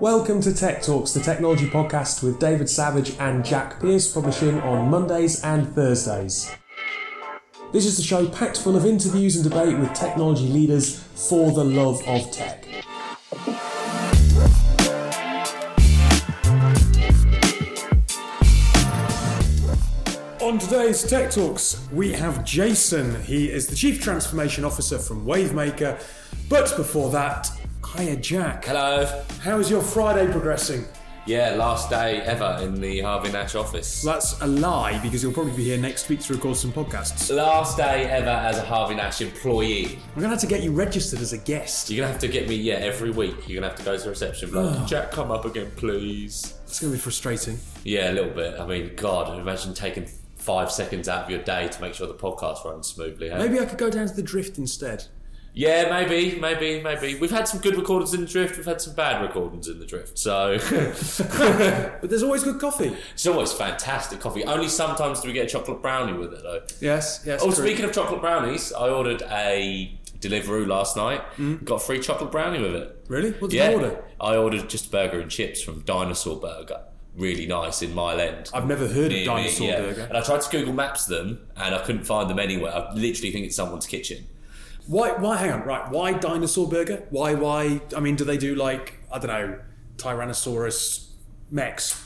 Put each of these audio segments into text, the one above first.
Welcome to Tech Talks, the technology podcast with David Savage and Jack Pierce, publishing on Mondays and Thursdays. This is the show packed full of interviews and debate with technology leaders for the love of tech. On today's Tech Talks, we have Jason. He is the Chief Transformation Officer from Wavemaker. But before that, hiya Jack. Hello. How is your Friday progressing? Yeah, last day ever in the Harvey Nash office. That's a lie because you'll probably be here next week to record some podcasts. Last day ever as a Harvey Nash employee. We're gonna have to get you registered as a guest. You're gonna have to get me, yeah, every week. You're gonna have to go to the reception. be Like, Jack, come up again, please. It's gonna be frustrating. Yeah, a little bit. I mean, God, imagine taking five seconds out of your day to make sure the podcast runs smoothly. Hey? Maybe I could go down to the drift instead. Yeah, maybe, maybe, maybe. We've had some good recordings in the drift. We've had some bad recordings in the drift. So But there's always good coffee. it's always fantastic coffee. Only sometimes do we get a chocolate brownie with it, though. Yes, yes. Oh, true. speaking of chocolate brownies, I ordered a Deliveroo last night. Mm. Got a free chocolate brownie with it. Really? What did Yeah, you order? I ordered just a burger and chips from Dinosaur Burger. Really nice in Mile End. I've never heard of Near me, dinosaur yeah. burger. And I tried to Google Maps them, and I couldn't find them anywhere. I literally think it's someone's kitchen. Why? Why? Hang on. Right. Why dinosaur burger? Why? Why? I mean, do they do like I don't know, Tyrannosaurus Max?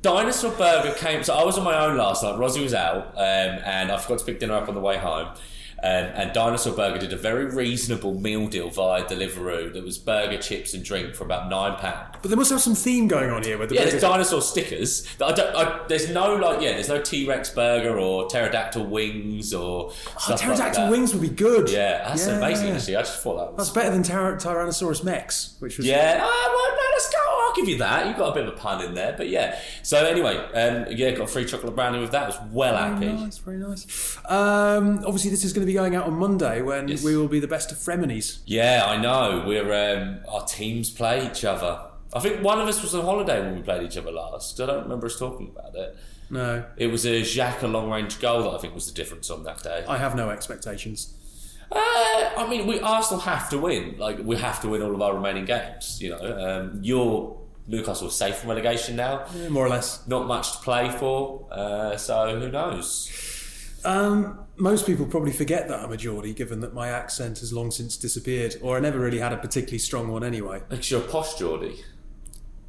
Dinosaur Burger came. So I was on my own last night. Rosie was out, um, and I forgot to pick dinner up on the way home. Um, and Dinosaur Burger did a very reasonable meal deal via Deliveroo. That was burger, chips, and drink for about nine pound. But they must have some theme going on here. With the Yeah, there's dinosaur stickers. That I don't. I, there's no like. Yeah, there's no T Rex burger or pterodactyl wings or. Oh, stuff like pterodactyl that. wings would be good. Yeah, that's Yeah. amazing. Actually, I just thought that was. That's better than Tyra- Tyrannosaurus Max, which was Yeah, ah, well, no, let's go. I'll give you that. You've got a bit of a pun in there, but yeah. So anyway, um, yeah, got a free chocolate brownie with that. I was well happy. Very nice, very nice. Um, obviously, this is going to be going out on Monday when Yes. we will be the best of Fremenies. Yeah, I know. We're um, our teams play each other. I think one of us was on holiday when we played each other last. I don't remember us talking about it. No, It was a Xhaka long range goal that I think was the difference on that day. I have no expectations. Uh, I mean, we Arsenal have to win. Like we have to win all of our remaining games. You know, um, you're Newcastle safe from relegation now. Yeah, more or less. Not much to play for. Uh, so who knows? Um, most people probably forget that I'm a Geordie, given that my accent has long since disappeared, or I never really had a particularly strong one anyway. Because you're a posh Geordie.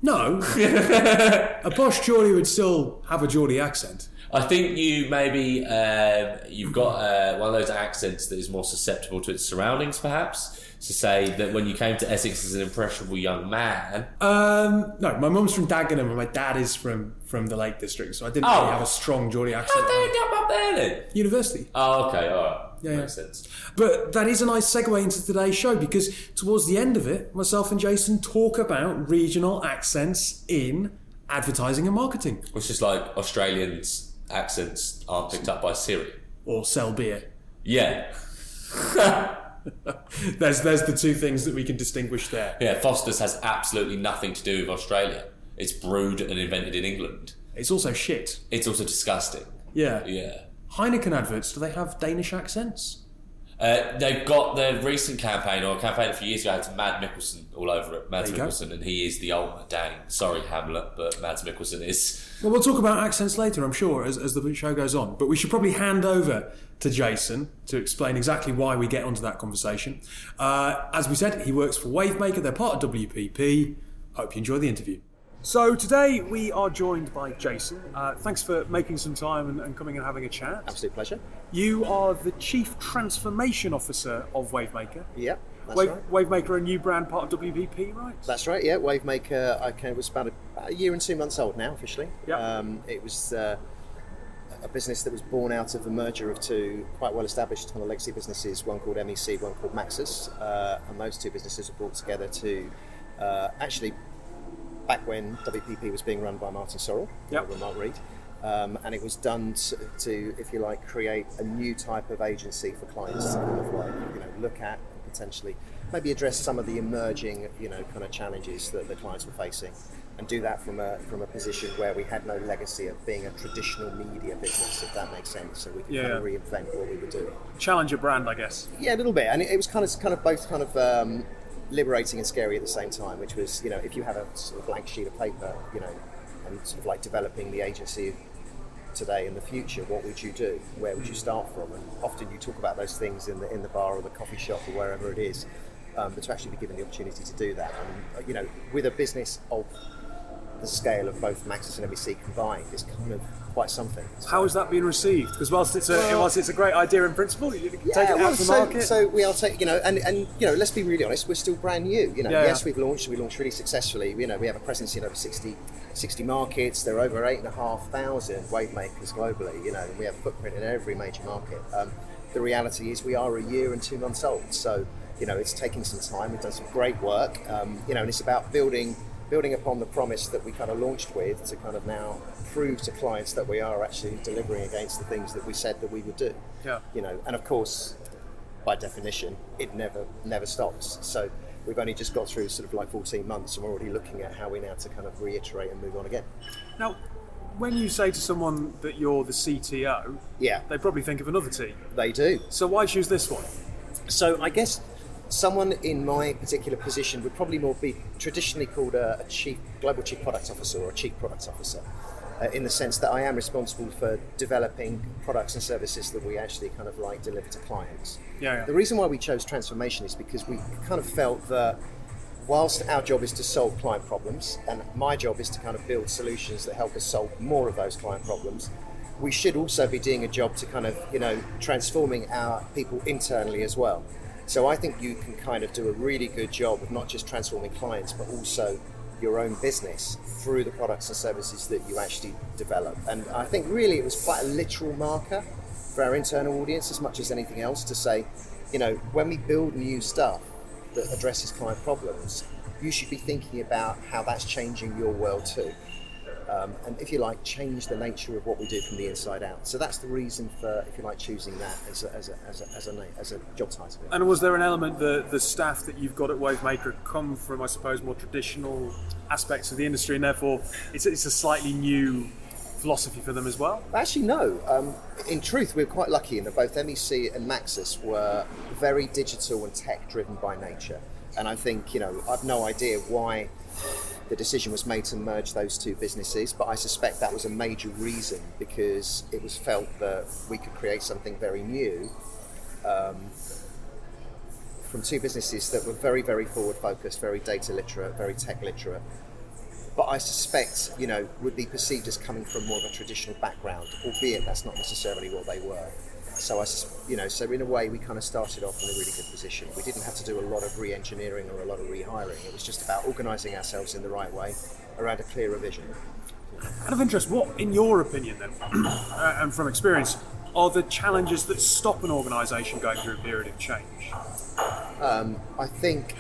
No, a posh Geordie would still have a Geordie accent. I think you maybe um, you've got uh, one of those accents that is more susceptible to its surroundings, perhaps. To say that when you came to Essex as an impressionable young man, Um, no, my mum's from Dagenham and my dad is from, from the Lake District, so I didn't Oh. really have a strong Geordie accent. how did you get up there then? University. Oh, okay, all right, Yeah, makes yeah. sense. But that is a nice segue into today's show because towards the end of it, myself and Jason talk about regional accents in advertising and marketing, It's just like Australians' accents aren't picked up by Siri. or sell beer. Yeah, There's there's the two things that we can distinguish there. yeah. Foster's has absolutely nothing to do with Australia. It's brewed and invented in England. It's also shit. It's also disgusting. Yeah. Yeah. Heineken adverts, do they have Danish accents? Uh, they've got the recent campaign, or a campaign a few years ago, had Mad Mikkelsen all over it. Mads you go. And he is the ultimate Dane. Sorry, Hamlet, but Mads Mikkelsen is. Well, we'll talk about accents later, I'm sure, as, as the show goes on. But we should probably hand over to Jason to explain exactly why we get onto that conversation. Uh, as we said, he works for Wavemaker, they're part of WPP. Hope you enjoy the interview. So today we are joined by Jason. Uh, thanks for making some time and, and coming and having a chat. Absolute pleasure. You are the Chief Transformation Officer of Wavemaker. Yep, that's Wave, right. Wavemaker, a new brand part of WPP, right? That's right. Yeah, Wavemaker. I came, was about a, a year and two months old now officially. Yep. Um, it was uh, a business that was born out of the merger of two quite well-established kind of legacy businesses. One called MEC, one called Maxus, uh, and those two businesses were brought together to uh, actually back when WPP was being run by Martin Sorrell Yep. and Mark Reed. Um, and it was done to, to, if you like, create a new type of agency for clients to kind of like, you know, look at and potentially maybe address some of the emerging, you know, kind of challenges that the clients were facing, and do that from a from a position where we had no legacy of being a traditional media business, if that makes sense. So we could kind of Yeah. reinvent what we were doing. Challenger brand, I guess. Yeah, a little bit, and it, it was kind of kind of both kind of um, liberating and scary at the same time. Which was, you know, if you have a sort of blank sheet of paper, you know, and sort of like developing the agency today and the future, what would you do? Where would you start from? And often you talk about those things in the in the bar or the coffee shop or wherever it is. Um, but to actually be given the opportunity to do that, and you know, with a business of the scale of both Maxus and MEC combined, is kind of quite something. How has that been received? Because whilst it's a Well- whilst it's a great idea in principle, you can Yeah, take it out the so, market. so we are taking, you know, and, and you know, let's be really honest, we're still brand new. You know, Yeah, yes, yeah. we've launched, we launched really successfully. You know, we have a presence in over 60, 60 markets. There are over eight and a half thousand wave makers globally. You know, and we have a footprint in every major market. Um, the reality is, we are a year and two months old. So, you know, it's taking some time. We've done some great work. Um, you know, and it's about building building upon the promise that we kind of launched with to kind of now prove to clients that we are actually delivering against the things that we said that we would do Yeah. you know, and of course, by definition, it never never stops. So we've only just got through sort of like 14 months, and we're already looking at how we now to kind of reiterate and move on again. now, when you say to someone that you're the CTO, Yeah, they probably think of another team. they do. So why choose this one? So I guess someone in my particular position would probably more be traditionally called a, a chief global chief product officer or a chief product officer. Uh, in the sense that I am responsible for developing products and services that we actually kind of like deliver to clients. Yeah, yeah. The reason why we chose transformation is because we kind of felt that whilst our job is to solve client problems, and my job is to kind of build solutions that help us solve more of those client problems, we should also be doing a job to kind of, you know, transforming our people internally as well. So I think you can kind of do a really good job of not just transforming clients, but also your own business through the products and services that you actually develop. And I think really it was quite a literal marker for our internal audience as much as anything else to say, you know, when we build new stuff that addresses client problems, you should be thinking about how that's changing your world too. Um, and if you like, change the nature of what we do from the inside out. So that's the reason for, if you like, choosing that as a, as a, as a, as a, na- as a job title. And was there an element that the staff that you've got at Wavemaker come from, I suppose, more traditional aspects of the industry, and therefore it's, it's a slightly new philosophy for them as well? Actually, no. Um, in truth, we are quite lucky in that both MEC and Maxus were very digital and tech driven by nature. And I think, you know, I've no idea why the decision was made to merge those two businesses, but I suspect that was a major reason because it was felt that we could create something very new um, from two businesses that were very, very forward focused, very data literate, very tech literate, but I suspect, you know, would be perceived as coming from more of a traditional background, albeit that's not necessarily what they were. So I, you know, so in a way, we kind of started off in a really good position. We didn't have to do a lot of re-engineering or a lot of rehiring. It was just about organising ourselves in the right way around a clearer vision. Out of interest, what, in your opinion, then, uh, and from experience, are the challenges that stop an organisation going through a period of change? I think.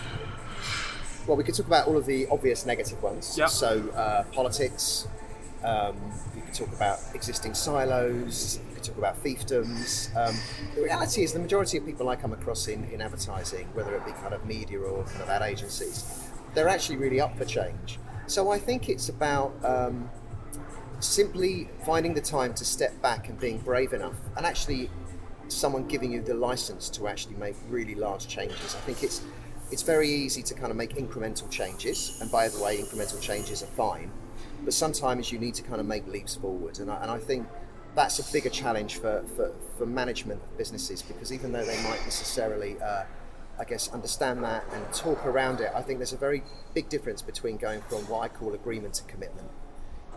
Well, we could talk about all of the obvious negative ones. Yeah. So uh, politics. Um, we could talk about existing silos. Talk about fiefdoms. Um, the reality is, the majority of people I come across in, in advertising, whether it be kind of media or kind of ad agencies, they're actually really up for change. So I think it's about um, simply finding the time to step back and being brave enough, and actually someone giving you the license to actually make really large changes. I think it's it's very easy to kind of make incremental changes, and by the way, incremental changes are fine, but sometimes you need to kind of make leaps forward, and I, and I think that's a bigger challenge for, for, for management of businesses because even though they might necessarily uh, I guess understand that and talk around it. I think there's a very big difference between going from what I call agreement to commitment.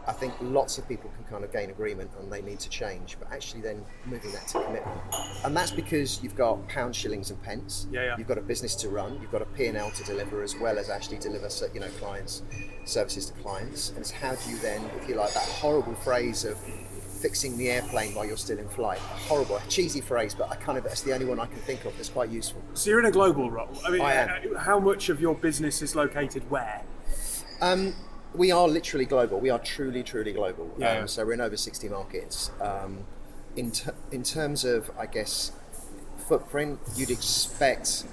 I think lots of people can kind of gain agreement and they need to change, but actually then moving that to commitment. And that's because you've got pounds, shillings, and pence. Yeah, yeah. You've got a business to run. You've got a P&L to deliver as well as actually deliver, you know, clients, services to clients. And it's how do you then, if you like, that horrible phrase of fixing the airplane while you're still in flight. A horrible, cheesy phrase, but I kind of that's the only one I can think of that's quite useful. So you're in a global role. I mean, I am. uh, how much of your business is located where? Um, we are literally global. We are truly, truly global. Yeah, um. So we're in over 60 markets. Um, in, ter- in terms of, I guess, footprint, you'd expect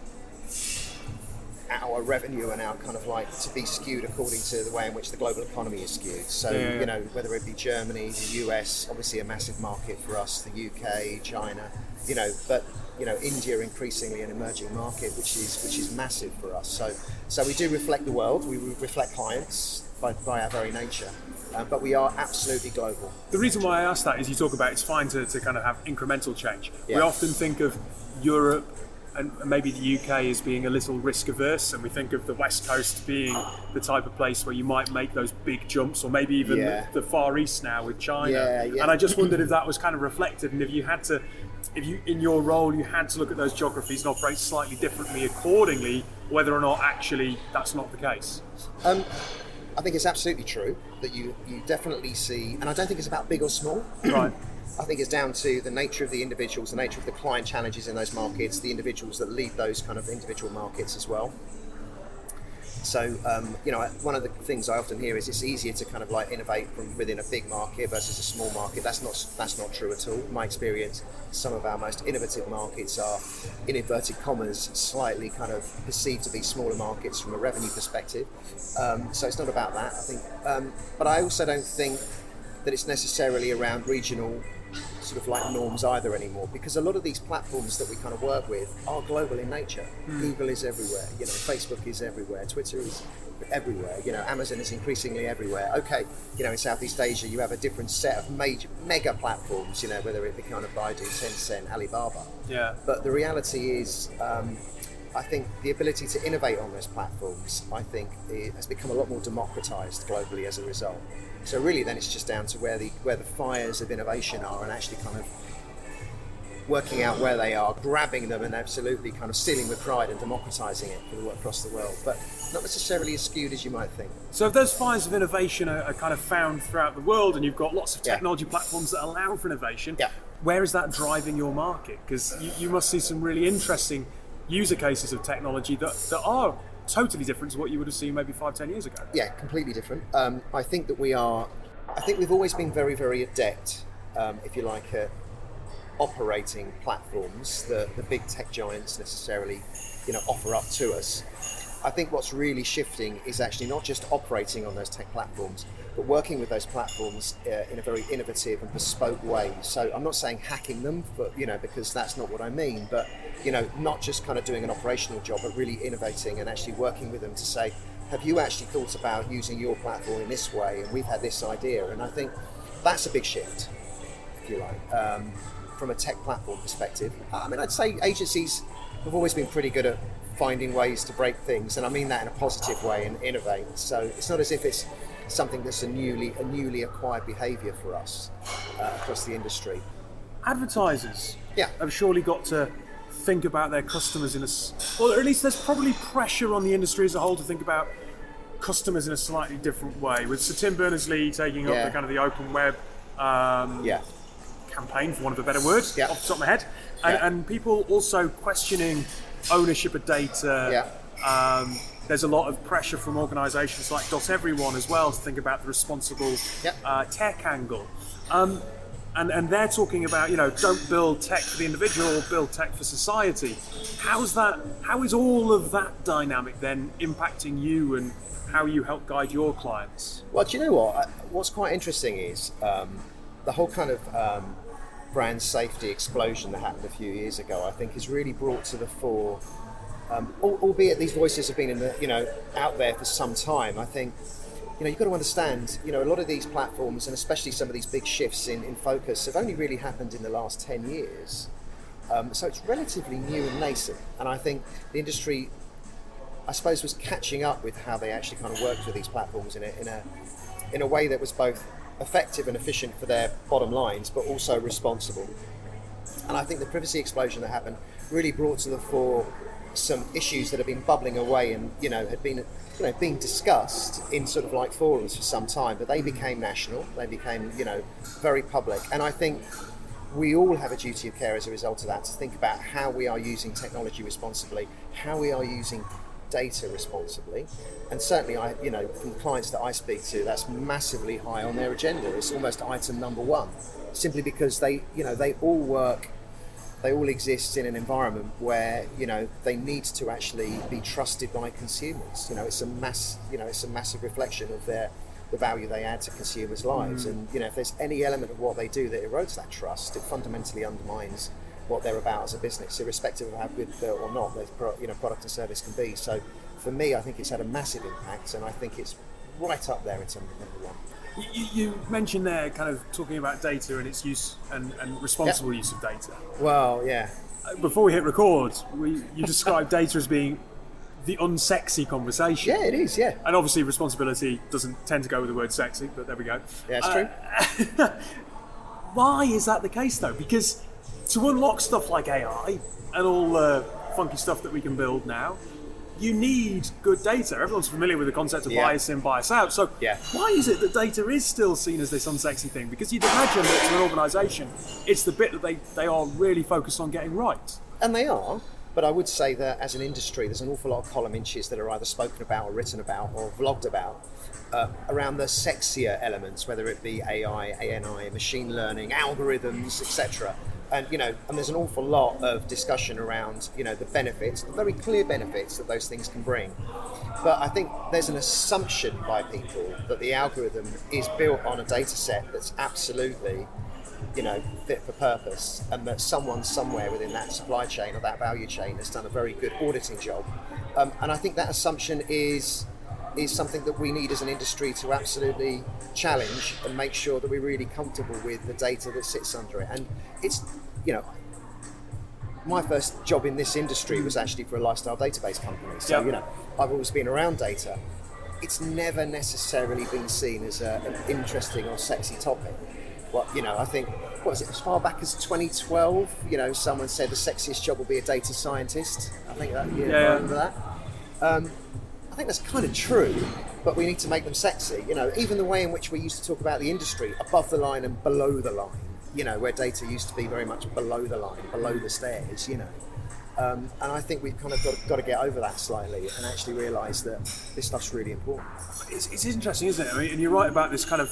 our revenue and our kind of like to be skewed according to the way in which the global economy is skewed. So Yeah, yeah, you know whether it be Germany, the US, obviously a massive market for us, the UK, China, you know, but you know India increasingly an emerging market, which is which is massive for us. So so we do reflect the world, we reflect clients by, by our very nature, uh, but we are absolutely global. The reason why I ask that is you talk about it's fine to, to kind of have incremental change. We often think of Europe and maybe the UK is being a little risk averse, and we think of the West Coast being the type of place where you might make those big jumps, or maybe even Yeah. the, the Far East now with China. Yeah, yeah. And I just wondered if that was kind of reflected, and if you had to, if you in your role you had to look at those geographies and operate slightly differently accordingly, whether or not actually that's not the case. Um, I think it's absolutely true that you, you definitely see, and I don't think it's about big or small. Right. I think it's down to the nature of the individuals, the nature of the client challenges in those markets, the individuals that lead those kind of individual markets as well. So, um, you know, one of the things I often hear is it's easier to kind of like innovate from within a big market versus a small market. That's not that's not true at all. In my experience, some of our most innovative markets are, in inverted commas, slightly kind of perceived to be smaller markets from a revenue perspective. Um, so it's not about that. I think, um, but I also don't think that it's necessarily around regional sort of like norms either anymore because a lot of these platforms that we kind of work with are global in nature. Google is everywhere, you know, Facebook is everywhere, Twitter is everywhere, you know, Amazon is increasingly everywhere. Okay, you know, in Southeast Asia you have a different set of major mega platforms, you know, whether it be kind of Baidu, Tencent, Alibaba. Yeah. But the reality is, um, I think the ability to innovate on those platforms, I think, it has become a lot more democratized globally as a result. So really, then it's just down to where the where the fires of innovation are, and actually kind of working out where they are, grabbing them, and absolutely kind of stealing with pride and democratizing it the, across the world. But not necessarily as skewed as you might think. So if those fires of innovation are, are kind of found throughout the world, and you've got lots of Yeah. technology platforms that allow for innovation, Yeah. where is that driving your market? Because you, you must see some really interesting user cases of technology that, that are totally different to what you would have seen maybe five, ten years ago. Yeah, completely different. Um, I think that we are. I think we've always been very, very adept, um, if you like, at operating platforms that the big tech giants necessarily, you know, offer up to us. I think what's really shifting is actually not just operating on those tech platforms, but working with those platforms uh, in a very innovative and bespoke way. So I'm not saying hacking them, but you know, because that's not what I mean. But you know, not just kind of doing an operational job, but really innovating and actually working with them to say, have you actually thought about using your platform in this way? And we've had this idea, and I think that's a big shift, if you like, um, from a tech platform perspective. I mean, I'd say agencies have always been pretty good at finding ways to break things, and I mean that in a positive way and innovate. So it's not as if it's something that's a newly a newly acquired behaviour for us uh, across the industry. Advertisers Yeah. have surely got to think about their customers in a, or at least there's probably pressure on the industry as a whole to think about customers in a slightly different way. With Sir Tim Berners-Lee taking up Yeah. the kind of the open web um, Yeah, campaign, for want of a better word, Yeah. off the top of my head, and, and people also questioning ownership of data. Yeah. Um, there's a lot of pressure from organisations like Doteveryone as well to think about the responsible Yeah. uh, tech angle. Um, and, and they're talking about, you know, don't build tech for the individual, build tech for society. How's that? How is all of that dynamic then impacting you and how you help guide your clients? Well, do you know what? I- What's quite interesting is um, the whole kind of um, brand safety explosion that happened a few years ago. I think has really brought to the fore, um, albeit these voices have been in the you know out there for some time. I think you know you've got to understand. You know, a lot of these platforms, and especially some of these big shifts in, in focus, have only really happened in the last ten years. Um, so it's relatively new and nascent, and I think the industry I suppose, was catching up with how they actually kind of worked with these platforms in a, in a, in a way that was both effective and efficient for their bottom lines, but also responsible. And I think the privacy explosion that happened really brought to the fore some issues that have been bubbling away and you know had been you know being discussed in sort of like forums for some time, but they mm. became national. They became you know very public, and I think we all have a duty of care as a result of that to think about how we are using technology responsibly, how we are using data responsibly, and certainly, I you know from the clients that I speak to, that's massively high on their agenda. It's almost item number one, simply because they you know they all work they all exist in an environment where you know they need to actually be trusted by consumers. You know, it's a mass, you know, it's a massive reflection of their the value they add to consumers' lives. Mm. And you know, if there's any element of what they do that erodes that trust, it fundamentally undermines what they're about as a business, irrespective of how good or not their pro- you know product and service can be. So, for me, I think it's had a massive impact, and I think it's right up there in terms of number one. You, you mentioned there, kind of talking about data and its use and, and responsible use of data. Well, yeah, Before we hit record, we, you described data as being the unsexy conversation. yeah, it is. Yeah, And obviously, responsibility doesn't tend to go with the word sexy, but there we go. yeah, it's Uh, true. Why is that the case, though? Because to unlock stuff like AI and all the funky stuff that we can build now, you need good data. Everyone's familiar with the concept of Yeah. bias in, bias out. So, Yeah. why is it that data is still seen as this unsexy thing? Because you'd imagine that to an organisation, it's the bit that they, they are really focused on getting right. And they are, but I would say that as an industry, there's an awful lot of column inches that are either spoken about or written about or vlogged about uh, around the sexier elements, whether it be AI, ANI, machine learning, algorithms, etc. And you know, and there's an awful lot of discussion around you know the benefits, the very clear benefits that those things can bring. But I think there's an assumption by people that the algorithm is built on a data set that's absolutely you know, fit for purpose, and that someone somewhere within that supply chain or that value chain has done a very good auditing job. Um, and I think that assumption is is something that we need as an industry to absolutely challenge and make sure that we're really comfortable with the data that sits under it. And it's, you know, my first job in this industry was actually for a lifestyle database company. So, Yeah. you know, I've always been around data. It's never necessarily been seen as a, an interesting or sexy topic. Well, you know, I think, what was it, as far back as 2012, you know, someone said the sexiest job will be a data scientist. I think that, you Yeah, yeah. remember that? Um, I think that's kind of true, but we need to make them sexy. You know, even the way in which we used to talk about the industry, above the line and below the line. You know, where data used to be very much below the line, below the stairs. You know, um, and I think we've kind of got, got to get over that slightly and actually realise that this stuff's really important. It's, it's interesting, isn't it? I mean, and you're right about this kind of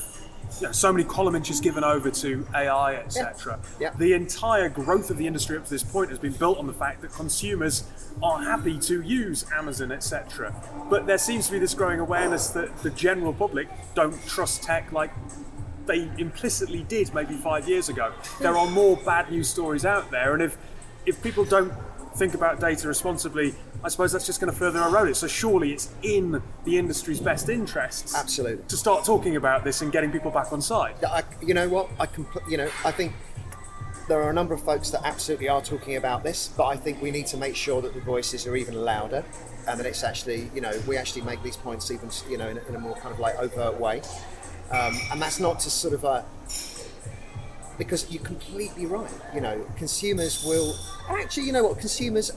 you know, so many column inches given over to AI, etc. The entire growth of the industry up to this point has been built on the fact that consumers are happy to use Amazon, etc. But there seems to be this growing awareness that the general public don't trust tech like they implicitly did maybe five years ago. There are more bad news stories out there, and if if people don't think about data responsibly, I suppose that's just going to further erode it. So surely it's in the industry's best interests Absolutely. to start talking about this and getting people back on side. I, you know what? I can, you know, I think there are a number of folks that absolutely are talking about this, but I think we need to make sure that the voices are even louder, and that it's actually, you know, we actually make these points even, you know, in a, in a more kind of like overt way. Um, and that's not to sort of uh, because you're completely right. You know, consumers will actually, you know what, consumers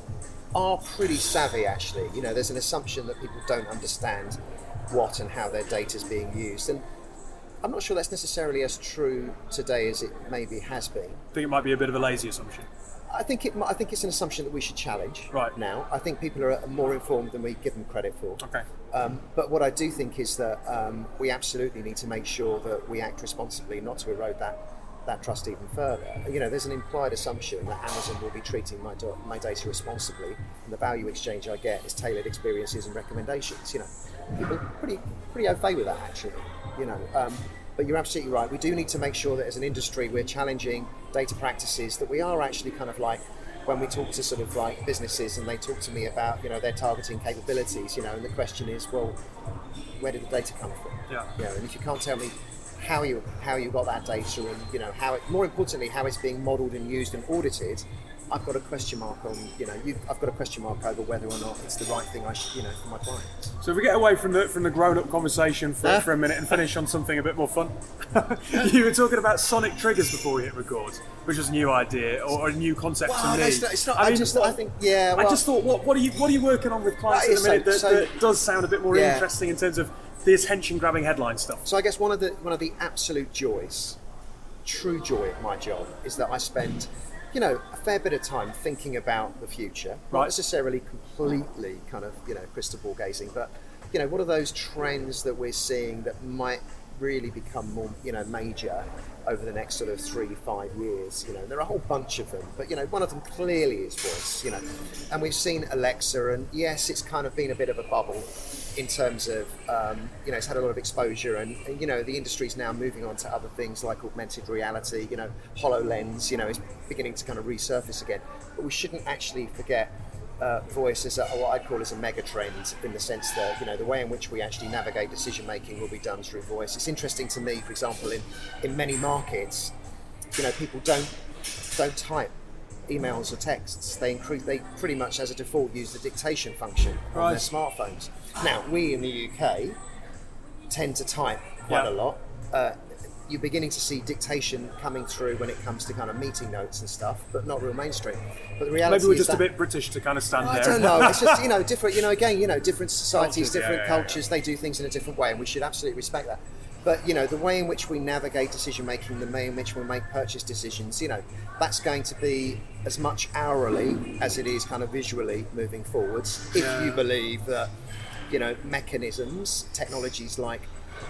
are pretty savvy. Actually, you know, there's an assumption that people don't understand what and how their data is being used, and I'm not sure that's necessarily as true today as it maybe has been. I think it might be a bit of a lazy assumption. I think it. I think it's an assumption that we should challenge. Right. now, I think people are more informed than we give them credit for. Okay. Um, but what I do think is that um, we absolutely need to make sure that we act responsibly, not to erode that that trust even further. You know, there's an implied assumption that Amazon will be treating my, do- my data responsibly, and the value exchange I get is tailored experiences and recommendations. You know, people are pretty pretty fait with that actually. You know, um, but you're absolutely right. We do need to make sure that as an industry we're challenging data practices that we are actually kind of like when we talk to sort of like businesses and they talk to me about you know their targeting capabilities. You know, and the question is, well, where did the data come from? Yeah. You know, and if you can't tell me how you how you got that data and you know how it more importantly how it's being modelled and used and audited, I've got a question mark on you know you, I've got a question mark over whether or not it's the right thing I should you know for my client. So if we get away from the from the grown up conversation for, for a minute and finish on something a bit more fun. you were talking about sonic triggers before we hit record, which was a new idea or, a new concept Well, to me. it's not- it's not- I just- I think- yeah, I just thought, what, what are you what are you working on with clients at the minute so- that, so- that does sound a bit more Yeah. interesting in terms of the attention grabbing headline stuff? So I guess one of the one of the absolute joys, true joy of my job is that I spend, you know, a fair bit of time thinking about the future. Right. Not necessarily completely kind of, you know, crystal ball gazing, but you know, what are those trends that we're seeing that might really become more, you know, major over the next sort of three, five years. You know, there are a whole bunch of them, but you know, one of them clearly is voice. You know, and we've seen Alexa, and yes, it's kind of been a bit of a bubble in terms of um, you know it's had a lot of exposure and, and, you know the industry's now moving on to other things like augmented reality you know hololens you know is beginning to kind of resurface again but we shouldn't actually forget uh, voice is a, what I call is a mega trend in the sense that you know the way in which we actually navigate decision making will be done through voice. It's interesting to me, for example, in, in many markets, you know, people don't don't type emails or texts. They increase, they pretty much as a default use the dictation function on Right. their smartphones. Now we in the UK tend to type quite Yeah. a lot. Uh, you're beginning to see dictation coming through when it comes to kind of meeting notes and stuff, but not real mainstream. But the reality Maybe we're just a bit British to kind of stand I there. don't know. It's just you know different. You know, again, you know, different societies, Cultures, different yeah, yeah. cultures. They do things in a different way, and we should absolutely respect that. But you know, the way in which we navigate decision making, the way in which we make purchase decisions, you know, that's going to be as much hourly as it is kind of visually moving forwards. If Yeah. you believe that, you know, mechanisms, technologies like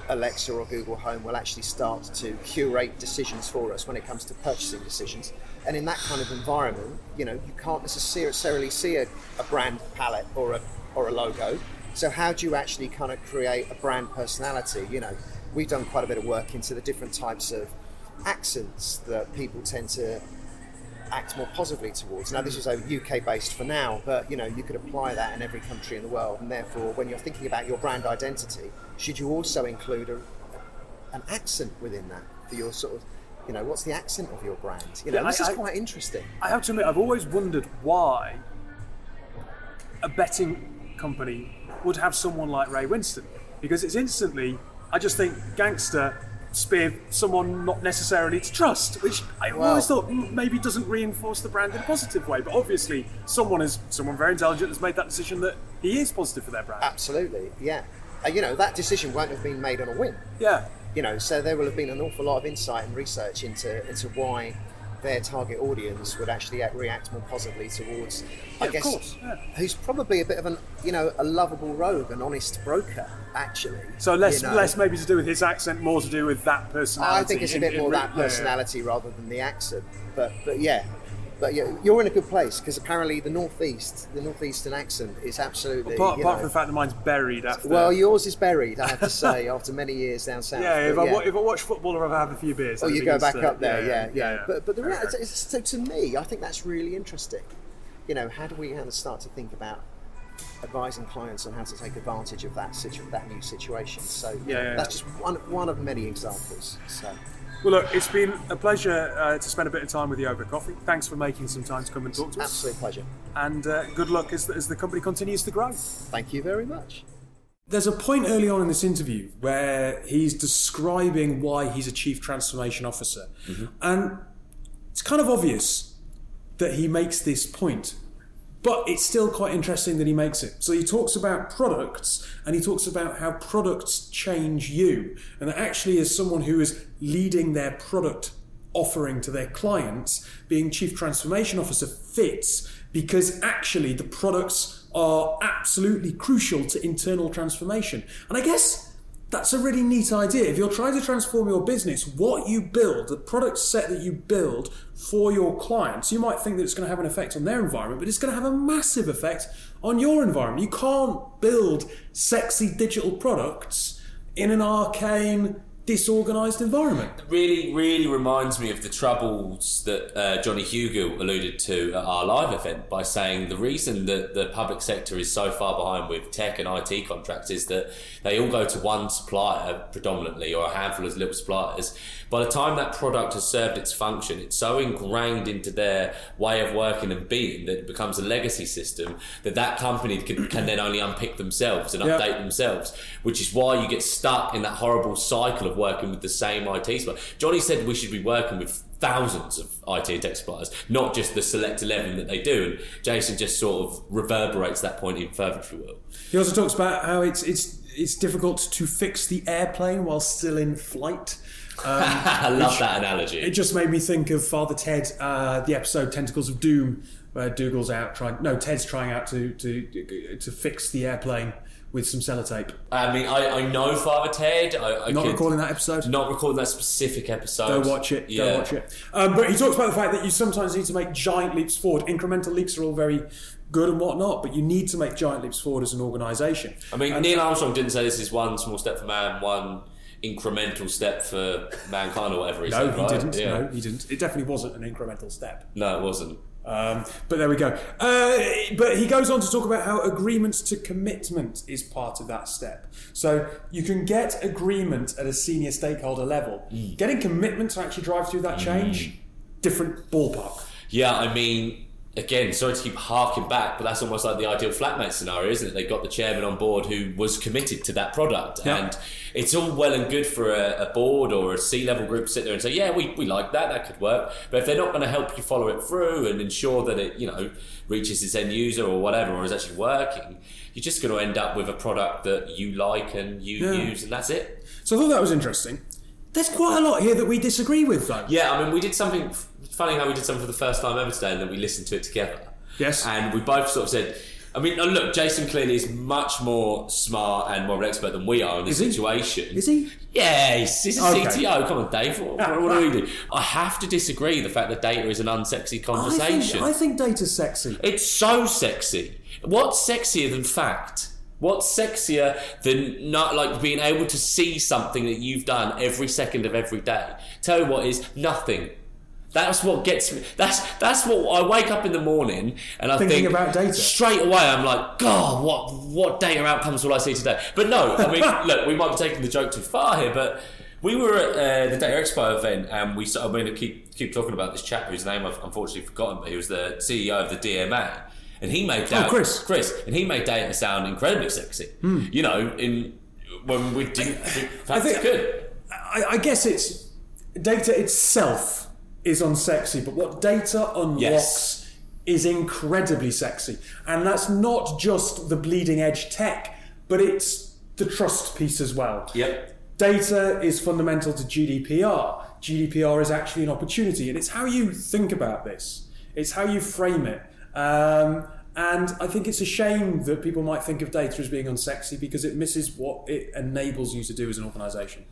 Alexa or Google Home will actually start to curate decisions for us when it comes to purchasing decisions. And in that kind of environment, you know, you can't necessarily see a, a brand palette or a or a logo. So how do you actually kind of create a brand personality? You know, we've done quite a bit of work into the different types of accents that people tend to act more positively towards. Now, this is a UK based for now, but you know you could apply that in every country in the world. And therefore, when you're thinking about your brand identity, should you also include a, an accent within that for your sort of, you know, what's the accent of your brand? You know, Yeah, this I- is I- quite interesting. I have to admit, I've always wondered why a betting company would have someone like Ray Winstone. Because it's instantly, I just think, gangster, spear, someone not necessarily to trust, which I always thought maybe doesn't reinforce the brand in a positive way. But obviously, someone is someone very intelligent has made that decision that he is positive for their brand. Absolutely, yeah. Uh, you know, that decision won't have been made on a whim. Yeah. you know, so there will have been an awful lot of insight and research into into why their target audience would actually act, react more positively towards, I Yeah, of guess, course, yeah. who's probably a bit of an, you know, a lovable rogue, an honest broker, actually. So less you know. less maybe to do with his accent, more to do with that personality. I think it's a bit in more re- that yeah, yeah. personality rather than the accent, but but yeah. But yeah, you're in a good place because apparently the northeast, the northeastern accent is absolutely. Apart, apart know- from the fact that mine's buried after. well, yours is buried, I have to say, after many years down south. yeah, if but I, if I watch football or if I have a few beers, Oh, you go back to- up there, yeah, yeah. But but the Okay. reality is, so to me, I think that's really interesting. You know, how do we kind of start to think about advising clients on how to take advantage of that situ- that new situation? So Yeah, yeah, that's yeah. just one one of many examples. So Well, look, it's been a pleasure uh, to spend a bit of time with you over coffee. Thanks for making some time to come and talk to us. absolute pleasure. And uh, good luck as, as the company continues to grow. Thank you very much. There's a point early on in this interview where he's describing why he's a chief transformation officer. And it's kind of obvious that he makes this point. But it's still quite interesting that he makes it. So he talks about products and he talks about how products change you. And that actually, as someone who is leading their product offering to their clients, being chief transformation officer fits because actually the products are absolutely crucial to internal transformation. And I guess that's a really neat idea. If you're trying to transform your business, what you build, the product set that you build for your clients, you might think that it's going to have an effect on their environment, but it's going to have a massive effect on your environment. You can't build sexy digital products in an arcane, disorganized environment. really, really reminds me of the troubles that uh, Johnny Hugill alluded to at our live event by saying the reason that the public sector is so far behind with tech and IT contracts is that they all go to one supplier predominantly or a handful of little suppliers. By the time that product has served its function, it's so ingrained into their way of working and being that it becomes a legacy system that that company can, can then only unpick themselves and update themselves, which is why you get stuck in that horrible cycle of working with the same IT supplier. Johnny said we should be working with thousands of IT and tech suppliers, not just the select 11 that they do. And Jason just sort of reverberates that point even further, if you will. He also talks about how it's it's it's difficult to fix the airplane while still in flight. I love that analogy. It just made me think of Father Ted, uh, the episode Tentacles of Doom, where Dougal's out trying. No, Ted's trying out to to to fix the airplane with some sellotape. I mean, I, I know Father Ted. I, I Not could- recording that episode. Not recording that specific episode. Go watch it. Yeah. Go watch it. Um, but he talks about the fact that you sometimes need to make giant leaps forward. Incremental leaps are all very good and whatnot, but you need to make giant leaps forward as an organisation. I mean, And- Neil Armstrong didn't say this is one small step for man, one incremental step for mankind, or whatever he no, said. No, he right? didn't. Yeah. No, he didn't. It definitely wasn't an incremental step. No, it wasn't. Um, but there we go. Uh, but he goes on to talk about how agreements to commitment is part of that step. So you can get agreement at a senior stakeholder level. Mm. Getting commitment to actually drive through that change, different ballpark. Yeah, I mean, again, sorry to keep harking back, but that's almost like the ideal flatmate scenario, isn't it? They got the chairman on board who was committed to that product. Yeah. And it's all well and good for a, a board or a C level group to sit there and say, yeah, we, we like that, that could work. But if they're not going to help you follow it through and ensure that it, you know, reaches its end user or whatever, or is actually working, you're just going to end up with a product that you like and you Yeah. use, and that's it. So I thought that was interesting. There's quite a lot here that we disagree with, though. Yeah, I mean, we did something funny how we did something for the first time ever today, and then we listened to it together. Yes. and we both sort of said. I mean, now look, Jason clearly is much more smart and more of an expert than we are in this Is he? situation. Is he? Yeah, he's, he's a Okay. CTO. Come on, Dave. What, what, what do we do? I have to disagree. The fact that data is an unsexy I conversation. think, I think data's sexy. It's so sexy. What's sexier than fact? What's sexier than not like being able to see something that you've done every second of every day? Tell you what is nothing. That's what gets me. That's that's what I wake up in the morning and I Thinking think about data. straight away. I'm like, God, what what data outcomes will I see today? But no, I mean, look, we might be taking the joke too far here, but we were at uh, the Data Expo event and we. I'm going to keep keep talking about this chap whose name I've unfortunately forgotten, but he was the CEO of the DMA, and he made data, Oh, Chris. Hmm. Chris, and he made data sound incredibly sexy. You know, in when we didn't. In fact, think- good. I, I guess it's data itself is unsexy, but what data unlocks Yes. is incredibly sexy, and that's not just the bleeding edge tech, but it's the trust piece as well. Yep. Data is fundamental to GDPR. GDPR is actually an opportunity, and it's how you think about this. It's how you frame it. Um, and I think it's a shame that people might think of data as being unsexy because it misses what it enables you to do as an organisation.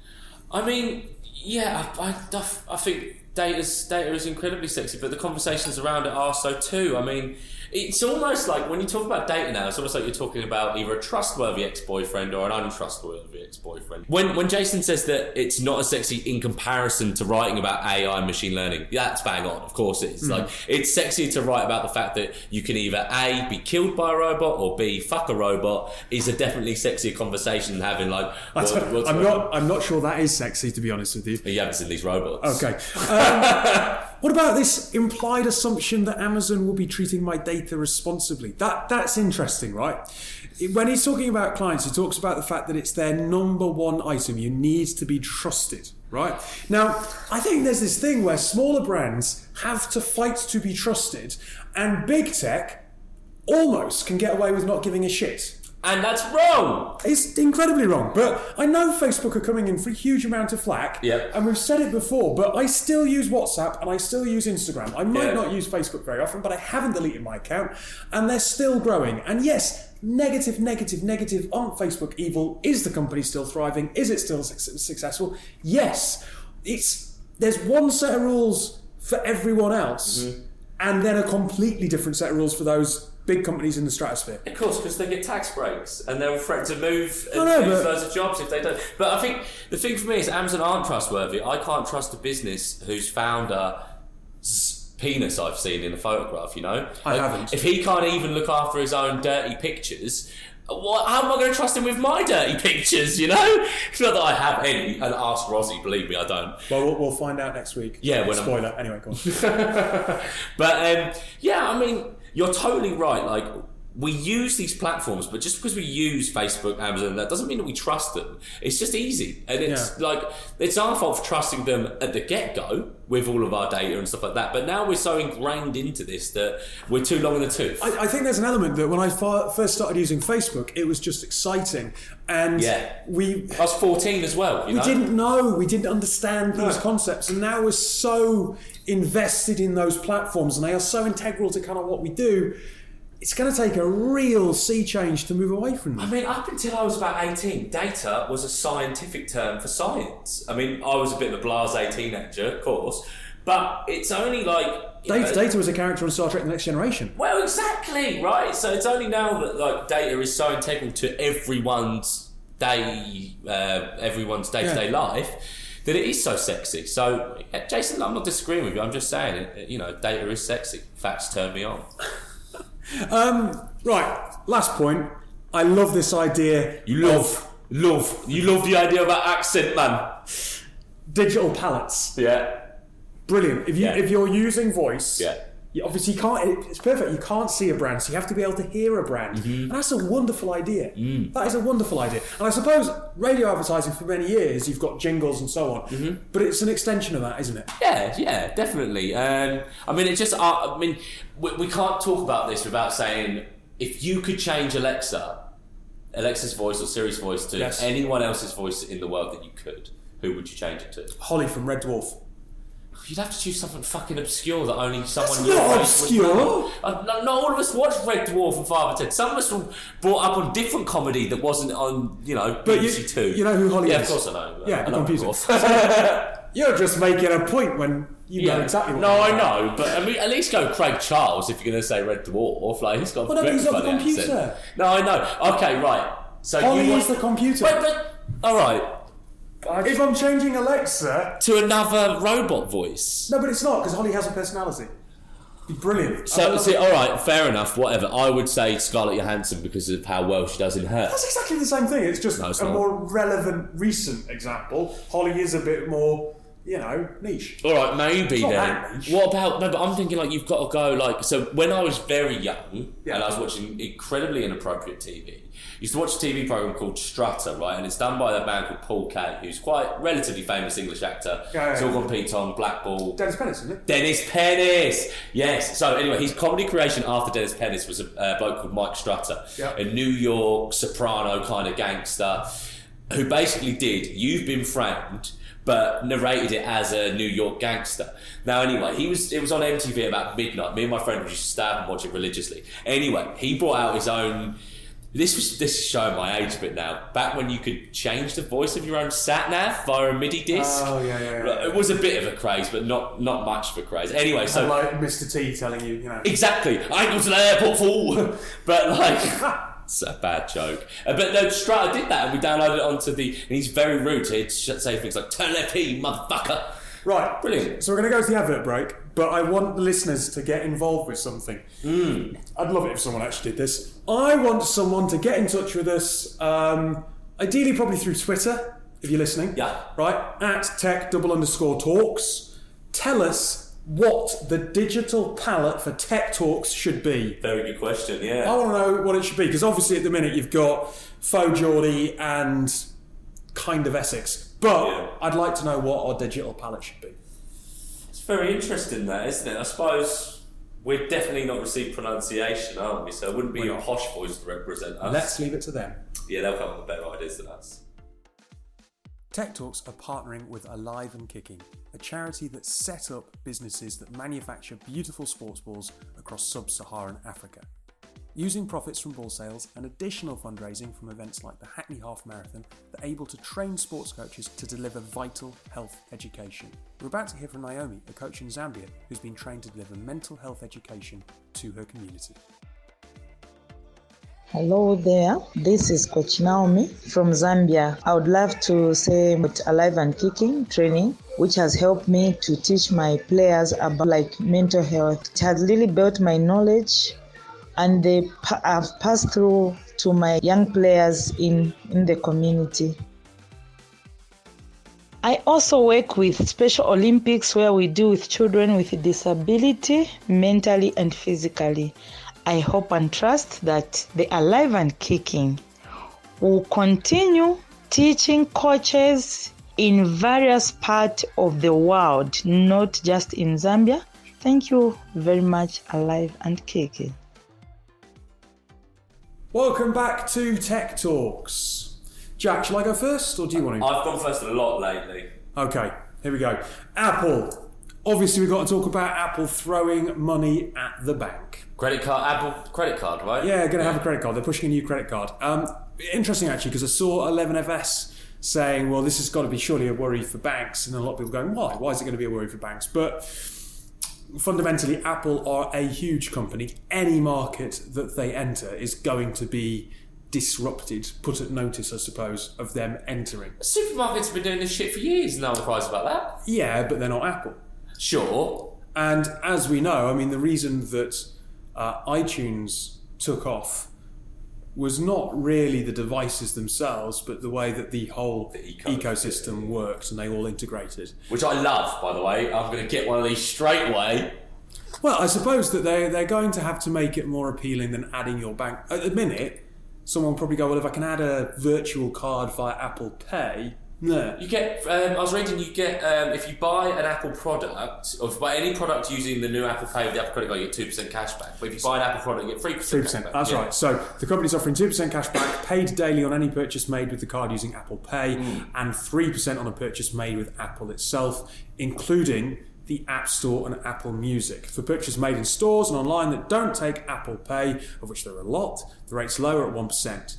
I mean, yeah, I, I, I think data is incredibly sexy, but the conversations around it are so too. I mean, it's almost like when you talk about data now, it's almost like you're talking about either a trustworthy ex-boyfriend or an untrustworthy ex-boyfriend. When when Jason says that it's not as sexy in comparison to writing about AI and machine learning, that's bang on. Of course, it is. Like it's sexy to write about the fact that you can either a be killed by a robot or b fuck a robot. Is a definitely sexier conversation than having like. What- I'm not. I'm not sure that is sexy, to be honest with you. You haven't seen these robots. Okay. Um, what about this implied assumption that Amazon will be treating my data responsibly? That that's interesting, right? When he's talking about clients, he talks about the fact that it's their number one item. You need to be trusted, right? Now, I think there's this thing where smaller brands have to fight to be trusted, and big tech almost can get away with not giving a shit. And that's wrong. It's incredibly wrong. But I know Facebook are coming in for a huge amount of flack. Yep. And we've said it before, but I still use WhatsApp and I still use Instagram. I might Yeah. not use Facebook very often, but I haven't deleted my account. And they're still growing. And yes, negative, negative, negative on Facebook evil. Is the company still thriving? Is it still suc- successful? Yes. It's there's one set of rules for everyone else, Mm-hmm. and then a completely different set of rules for those big companies in the stratosphere. Of course, because they get tax breaks and they'll threaten to move and I know, lose but- loads of jobs if they don't. But I think the thing for me is Amazon aren't trustworthy. I can't trust a business whose founder's penis I've seen in a photograph. You know, I haven't. If he can't even look after his own dirty pictures. What, how am I going to trust him with my dirty pictures? You know, it's not that I have any. And ask Rosie, believe me, I don't. Well, we'll, we'll find out next week. Yeah, when I'm- spoiler. Anyway, go on. But um, yeah, I mean, you're totally right. Like we use these platforms, but just because we use Facebook, Amazon, that doesn't mean that we trust them. It's just easy, and it's Yeah. like it's our fault for trusting them at the get go with all of our data and stuff like that. But now we're so ingrained into this that we're too long in the tooth. I, I think there's an element that when I first started using Facebook, it was just exciting, and Yeah. we I was 14 as well. You we know? didn't know, we didn't understand these No. concepts, and now we're so invested in those platforms, and they are so integral to kind of what we do. It's going to take a real sea change to move away from that. I mean, up until I was about 18, data was a scientific term for science. I mean, I was a bit of a blase teenager, of course, but it's only like. Data, know- Data was a character on Star Trek: The Next Generation. Well, exactly, right? So it's only now that like data is so integral to everyone's day, uh, everyone's day to day life. That it is so sexy. So, Jason, I'm not disagreeing with you. I'm just saying, you know, data is sexy. Facts turn me on. Um, right, last point. I love this idea. You love, love, you love the idea of that accent, man. digital palettes. Yeah, Brilliant. If you Yeah. if you're using voice, yeah. You obviously you can't. It's perfect. You can't see a brand, so you have to be able to hear a brand, Mm-hmm. and that's a wonderful idea. Mm. That is a wonderful idea. And I suppose radio advertising for many years, you've got jingles and so on, Mm-hmm. but it's an extension of that, isn't it? Yeah, yeah, definitely. Um, I mean, it just. Uh, I mean, we, we can't talk about this without saying if you could change Alexa, Alexa's voice or Siri's voice to Yes. anyone else's voice in the world that you could, who would you change it to? Holly from Red Dwarf. You'd have to choose something fucking obscure that only someone. That's not obscure. know. Uh, not, not all of us watched Red Dwarf and Father Ted. Some of us were brought up on different comedy that wasn't on, you know, But you- BBC Two. you know who Holly yeah, is? of course I know. Yeah, I know. Red You're just making a point when you know exactly what. No, about. know, but I mean, at least go Craig Charles if you're going to say Red Dwarf. Like he's got. Well, no, he's not the computer. accent. No, I know. Okay, right. So Holly you is the computer. Wait, but all right. If I'm changing Alexa, To another robot voice. no, but it's not because Holly has a personality. Be brilliant. So, see, all right, fair enough. Whatever. I would say Scarlett Johansson because of how well she does in her. That's exactly the same thing. It's just No, it's a not. more relevant, recent example. Holly is a bit more, you know, niche. All right, maybe then. What about no? But I'm thinking like you've got to go like so. When I was very young Yeah. and I was watching incredibly inappropriate TV, I used to watch a TV program called Strutter, right? And it's done by a man called Paul Kaye, who's quite relatively famous English actor. Yeah, all yeah. compete on Blackball. Dennis Pennis, isn't it? Dennis Pennis. Yes. So anyway, his comedy creation after Dennis Pennis was a uh, bloke called Mike Strutter, Yeah. a New York soprano kind of gangster, who basically did "You've Been Framed." But narrated it as a New York gangster. Now, anyway, he was. It was on MTV about midnight. Me and my friend used to stay up and watch it religiously. Anyway, he brought out his own. This was this is showing my age a bit now. Back when you could change the voice of your own sat nav via a MIDI disc. Oh, yeah, yeah, yeah. It was a bit of a craze, but not not much of a craze. Anyway, so And like Mr. T telling you, you know. Exactly. I ain't going to the airport, fool. but like, it's a bad joke. Uh, but no, Strutter did that, and we downloaded it onto the. And he's very rude. He'd say things like "Turn left, P, motherfucker." Right. Brilliant. So we're going to go to the advert break, but I want the listeners to get involved with something. Hmm. I'd love it if someone actually did this. I want someone to get in touch with us, um, ideally probably through Twitter, if you're listening. Yeah. Right? At tech double underscore talks. Tell us what the digital palette for tech talks should be. Very good question. Yeah. I want to know what it should be because obviously at the minute you've got Faux Geordie and kind of Essex, but Yeah. I'd like to know what our digital palette should be. It's very interesting, that isn't it? I suppose we're definitely not received pronunciation, aren't we? So it wouldn't be a posh voice to represent us. Let's leave it to them. Yeah, they'll come up with better ideas than us. Tech Talks are partnering with Alive and Kicking, a charity that set up businesses that manufacture beautiful sports balls across sub Saharan Africa. Using profits from ball sales and additional fundraising from events like the Hackney Half Marathon, they're able to train sports coaches to deliver vital health education. We're about to hear from Naomi, a coach in Zambia who's been trained to deliver mental health education to her community. Hello there, this is Coach Naomi from Zambia. I would love to say about Alive and Kicking training, which has helped me to teach my players about like mental health. It has really built my knowledge, and they have passed through to my young players in in the community. I also work with Special Olympics where we deal with children with disability, mentally and physically. I hope and trust that the Alive and Kicking will continue teaching coaches in various parts of the world, not just in Zambia. Thank you very much, Alive and Kicking. Welcome back to Tech Talks. Jack, shall I go first, or do you want to? I've gone first a lot lately. Okay, here we go. Apple. Obviously, we've got to talk about Apple throwing money at the bank. Credit card, Apple credit card, right? Yeah, going to have a credit card. They're pushing a new credit card. Um, interesting, actually, because I saw 11FS saying, well, this has got to be surely a worry for banks. And a lot of people going, why? Why is it going to be a worry for banks? But fundamentally, Apple are a huge company. Any market that they enter is going to be disrupted, put at notice, I suppose, of them entering. Supermarkets have been doing this shit for years. No one cries about that. Yeah, but they're not Apple. Sure. And as we know, I mean, the reason that uh, iTunes took off was not really the devices themselves, but the way that the whole The ecosystem. works and they all integrated. Which I love, by the way. I'm going to get one of these straight away. Well, I suppose that they they're going to have to make it more appealing than adding your bank. At the minute, someone will probably go, well, if I can add a virtual card via Apple Pay, no. You get. Um, I was reading. You get um, if you buy an Apple product, or if you buy any product using the new Apple Pay with the Apple credit card, you get two percent cash back. But if you buy an Apple product, you get three Three percent. percent. That's right. So the company's offering two percent cash back, paid daily on any purchase made with the card using Apple Pay, Hmm. and three percent on a purchase made with Apple itself, including the App Store and Apple Music. For purchases made in stores and online that don't take Apple Pay, of which there are a lot, the rate's lower at one percent.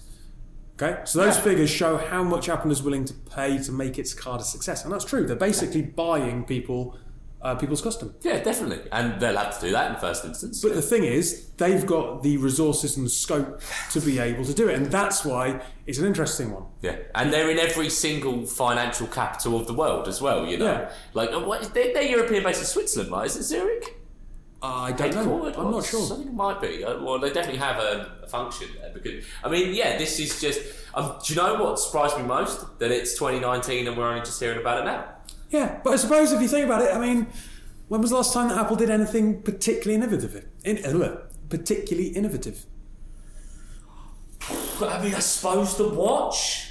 Okay, so those Yeah. figures show how much Apple is willing to pay to make its card a success, and that's true. They're basically buying people, uh, people's custom. Yeah, definitely. And they'll have to do that in the first instance. But the thing is, they've got the resources and the scope to be able to do it, and that's why it's an interesting one. yeah, and they're in every single financial capital of the world as well. You know, Yeah. like uh, they're, they're European based in Switzerland, right? Is it Zurich? I don't know. I'm not sure. I think it might be. Uh, Well, they definitely have a, a function there because I mean, yeah, this is just. Um, do you know what surprised me most? That it's 2019 and we're only just hearing about it now. Yeah, but I suppose if you think about it, I mean, when was the last time that Apple did anything particularly innovative? In, uh, particularly innovative. I mean, I suppose the watch.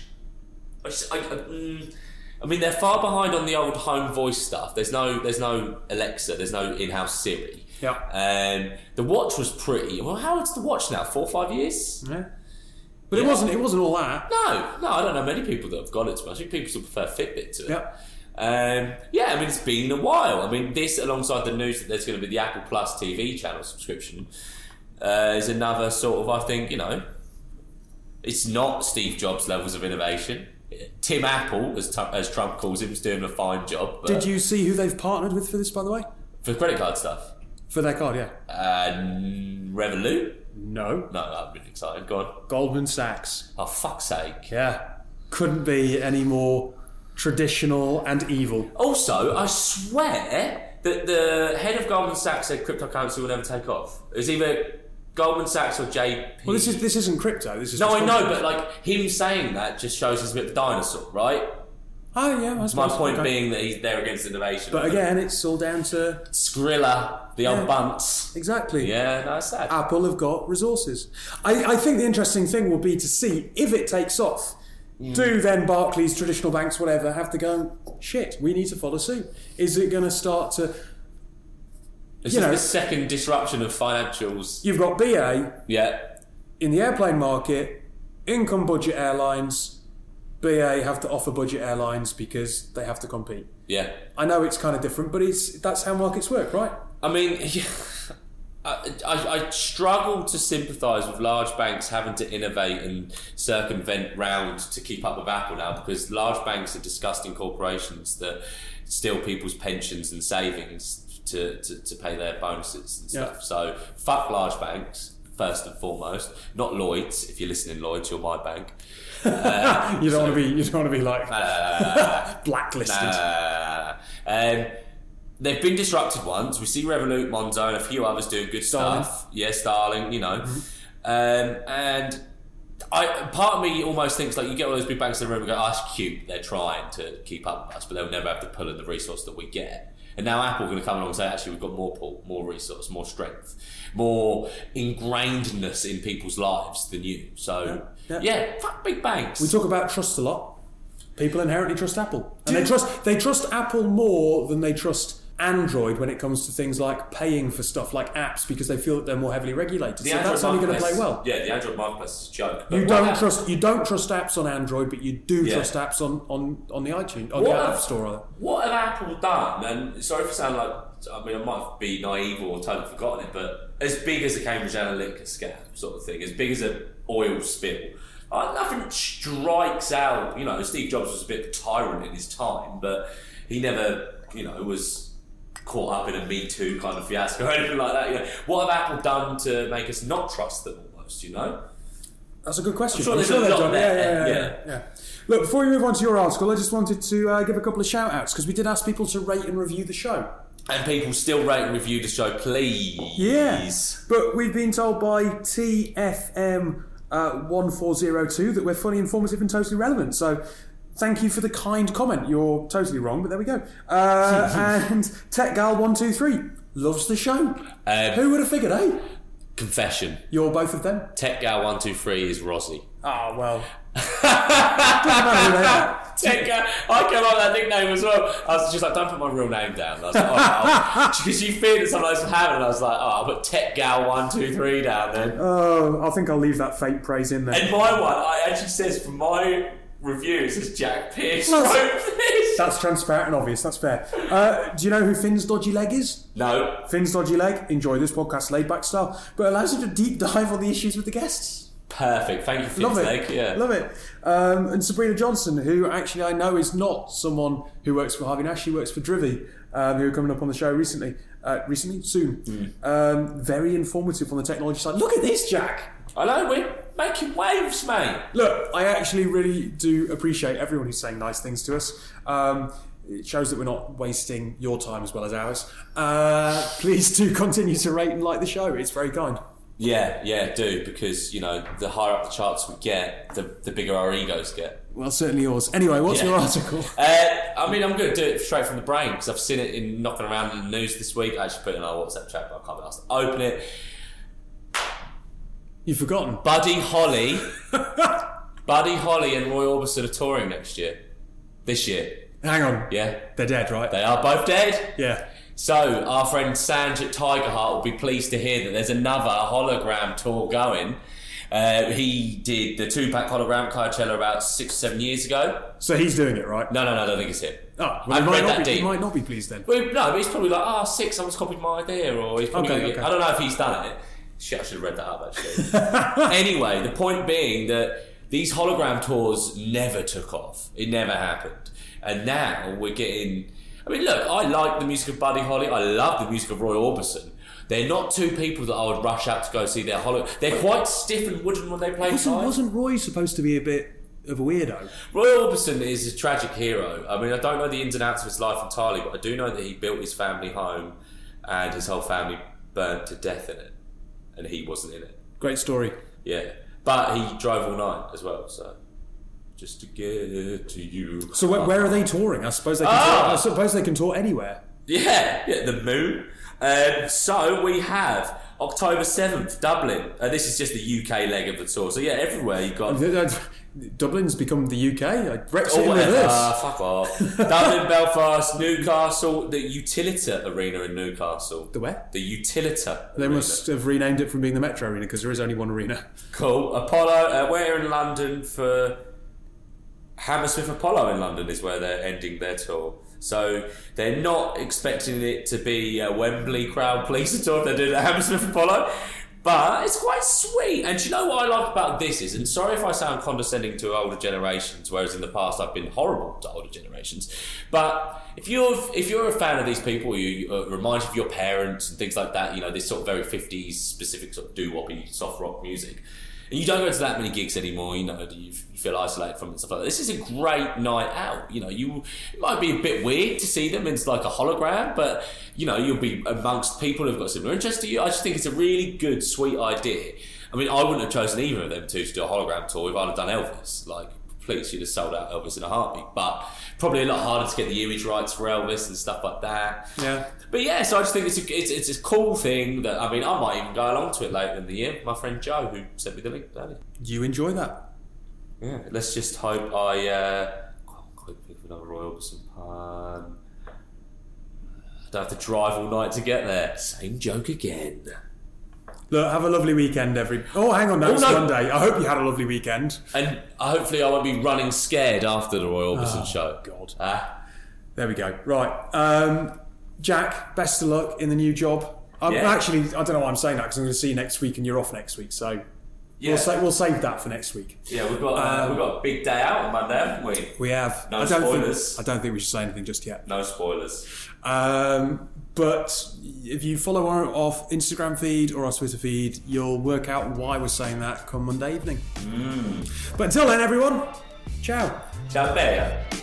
I- I- mm, I mean, they're far behind on the old home voice stuff. There's no, there's no Alexa. There's no in-house Siri. Yeah. Um, the watch was pretty. Well, how old's the watch now? Four, five years? Yeah. But it wasn't. It wasn't all that. No, no, I don't know many people that have got it. To be honest. I think people still prefer Fitbit to it. Yeah. Um, yeah, I mean, it's been a while. I mean, this alongside the news that there's going to be the Apple Plus TV channel subscription uh, is another sort of, I think, you know, it's not Steve Jobs levels of innovation. Tim Apple, as, Tu- as Trump calls him, is doing a fine job. Did you see who they've partnered with for this, by the way? for credit card stuff? For their card, yeah. Uh, Revolut? No. No, I'm really excited. Go on. Goldman Sachs. Oh, fuck's sake. Yeah. Couldn't be any more traditional and evil. Also, I swear that the head of Goldman Sachs said cryptocurrency will never take off. It was either Goldman Sachs or JP. Well, this is this isn't crypto. This is no, I know, but like him saying that just shows he's a bit of a dinosaur, right? Oh yeah, I My point Okay. being that he's there against innovation. But again, it's all down to Skrilla, the old bunts. exactly. Yeah, no, sad. Apple have got resources. I, I think the interesting thing will be to see if it takes off. Mm. Do then Barclays, traditional banks, whatever, have to go, shit, we need to follow suit? Is it going to start to. This you is know- the second disruption of financials. You've got BA Yeah, in the airplane market, income budget airlines. BA have to offer budget airlines because they have to compete. yeah. I know it's kind of different, but it's that's how markets work, right? I mean, yeah, I, I, I struggle to sympathise with large banks having to innovate and circumvent round to keep up with Apple now because large banks are disgusting corporations that steal people's pensions and savings to, to, to pay their bonuses and Yeah. stuff. So, fuck large banks, first and foremost. Not Lloyd's. If you're listening, Lloyd's, you're my bank. Uh, You don't want to be you don't want to be like uh, blacklisted. um, they've been disrupted once. We see Revolut, Monzo, and a few others doing good Starling. stuff. Yes, darling. you know. Um, and I, part of me almost thinks like you get all those big banks in the room and go, oh, that's cute. They're trying to keep up with us, but they'll never have the pull and the resource that we get. And now Apple are going to come along and say, actually, we've got more pull, more resource, more strength, more ingrainedness in people's lives than you. So, Yeah. yeah, fuck big banks. We talk about trust a lot. People inherently trust Apple, and they trust they trust Apple more than they trust Android when it comes to things like paying for stuff like apps because they feel that they're more heavily regulated. so that's only going to play well. Yeah, the Android marketplace is a joke. You don't hap- trust you don't trust apps on Android, but you do Yeah. trust apps on, on, on the iTunes on the What App Store. What have Apple done? And sorry for sounding like I mean I might be naive or totally forgotten it, but as big as the Cambridge Analytica scam sort of thing, as big as an oil spill, uh, nothing strikes out. You know, Steve Jobs was a bit of a tyrant in his time, but he never, you know, was caught up in a Me Too kind of fiasco or anything like that. You know, what have Apple done to make us not trust them almost? You know. That's a good question. Sure there's sure a lot done- there, yeah, yeah, yeah. yeah. Look, before we move on to your article, I just wanted to uh, give a couple of shout outs because we did ask people to rate and review the show. And people still rate and review the show, please. Yeah. But we've been told by TFM uh, 1402 that we're funny, informative, and totally relevant. So thank you for the kind comment. You're totally wrong, but there we go. Uh, and TechGal123 loves the show. Um, Who would have figured, eh? Confession. You're both of them? Tech Gal one two three is Rossi. Oh, well. Doesn't matter who they are. Tech Gal, I came up with that nickname as well. I was just like, don't put my real name down. I was like, oh, because you feared that someone else would have it. And I was like, oh, I'll put Tech Gal one two three down then. Oh, I think I'll leave that fake praise in there. And my one, I actually says for my review, it says Jack Pierce wrote this. That's transparent and obvious. That's fair. Uh, do you know who Finn's dodgy leg is? No, Finn's dodgy leg. Enjoy this podcast laid back style, but allows you to deep dive on the issues with the guests. Perfect. Thank you, for Love it. Yeah. Love it. Um, and Sabrina Johnson, who actually I know is not someone who works for Harvey Nash. She works for Drivy, um, who are coming up on the show recently. Uh, recently, soon. Hmm. Um, very informative on the technology side. Look at this, Jack. I know we're making waves, mate. Look, I actually really do appreciate everyone who's saying nice things to us. Um, it shows that we're not wasting your time as well as ours. Uh, please do continue to rate and like the show. It's very kind. Yeah, yeah, do because you know the higher up the charts we get, the the bigger our egos get. Well, certainly yours. Anyway, what's Yeah. your article? Uh, I mean, I'm going to do it straight from the brain because I've seen it in knocking around in the news this week. I actually put it in our WhatsApp chat, but I can't be asked to open it. You've forgotten. Buddy Holly, Buddy Holly, and Roy Orbison are touring next year. This year, Hang on. yeah, They're dead, right? they are both dead. yeah. So our friend Sanj at Tiger Heart will be pleased to hear that there's another hologram tour going. Uh, he did the Tupac hologram Coachella about six, seven years ago. So he's doing it, right? No, no, no, I don't think it's him. Oh, well, he, might read not that be, he might not be pleased then. Well, no, but he's probably like, oh, sick, someone's copied my idea, or he's probably Okay, okay. I don't know if he's done it. Shit, I should have read that up actually. anyway, the point being that these hologram tours never took off. It never happened. And now we're getting. I mean, look, I like the music of Buddy Holly. I love the music of Roy Orbison. They're not two people that I would rush out to go see their holo. They're quite stiff and wooden when they play Wasn't, live. wasn't Roy supposed to be a bit of a weirdo? Roy Orbison is a tragic hero. I mean, I don't know the ins and outs of his life entirely, but I do know that he built his family home and his whole family burnt to death in it. And he wasn't in it. Great story. Yeah. But he drove all night as well, so. Just to get to you. So where, where are they touring? I suppose they can. Ah! Tour, I suppose they can tour anywhere. Yeah, yeah, the moon. Um, so we have October 7th, Dublin. Uh, this is just the UK leg of the tour. So yeah, everywhere you've got Dublin's become the UK. Like Brexit Or in whatever. reverse. Ah, fuck off. Dublin, Belfast, Newcastle, the Utilita Arena in Newcastle. The where? The Utilita. They Arena. must have renamed it from being the Metro Arena because there is only one arena. Cool. Apollo. Uh, we're in London for Hammersmith Apollo in London is where they're ending their tour. So they're not expecting it to be a Wembley crowd pleaser tour if they're doing it at Hammersmith Apollo. But it's quite sweet. And you know what I like about this is, and sorry if I sound condescending to older generations, whereas in the past I've been horrible to older generations. But if you're if you're a fan of these people, you uh, remind you of your parents and things like that. You know this sort of very fifties specific sort of doo woppy soft rock music. And you don't go to that many gigs anymore, you know, you, feel isolated from it and stuff like that. This is a great night out. You know, you it might be a bit weird to see them, it's like a hologram, but you know, you'll be amongst people who've got similar interests to you. I just think it's a really good, sweet idea. I mean, I wouldn't have chosen either of them two to do a hologram tour if I'd have done Elvis. Like, please, you'd have sold out Elvis in a heartbeat. But probably a lot harder to get the image rights for Elvis and stuff like that. Yeah. But yeah, so I just think it's a, it's, it's a cool thing that, I mean, I might even go along to it later in the year. My friend Joe, who sent me the link earlier. You enjoy that? Yeah, let's just hope I. Uh, quick pick of another Roy Orbison pun. I don't have to drive all night to get there. Same joke again. Look, have a lovely weekend, every. Oh, hang on, that Oh, was no. Monday. I hope you had a lovely weekend. And hopefully, I won't be running scared after the Roy Orbison show. God. Ah, There we go. Right, um, Jack. Best of luck in the new job. I'm Yeah. actually, I don't know why I'm saying that because I'm going to see you next week, and you're off next week. So yeah, we'll, sa- we'll save that for next week. yeah, we've got uh, we've got a big day out on Monday, haven't we? We have. No I spoilers. Think, I don't think we should say anything just yet. No spoilers. Um, but if you follow our off Instagram feed or our Twitter feed, you'll work out why we're saying that come Monday evening. Hmm. But until then, everyone, ciao. Ciao, Bea.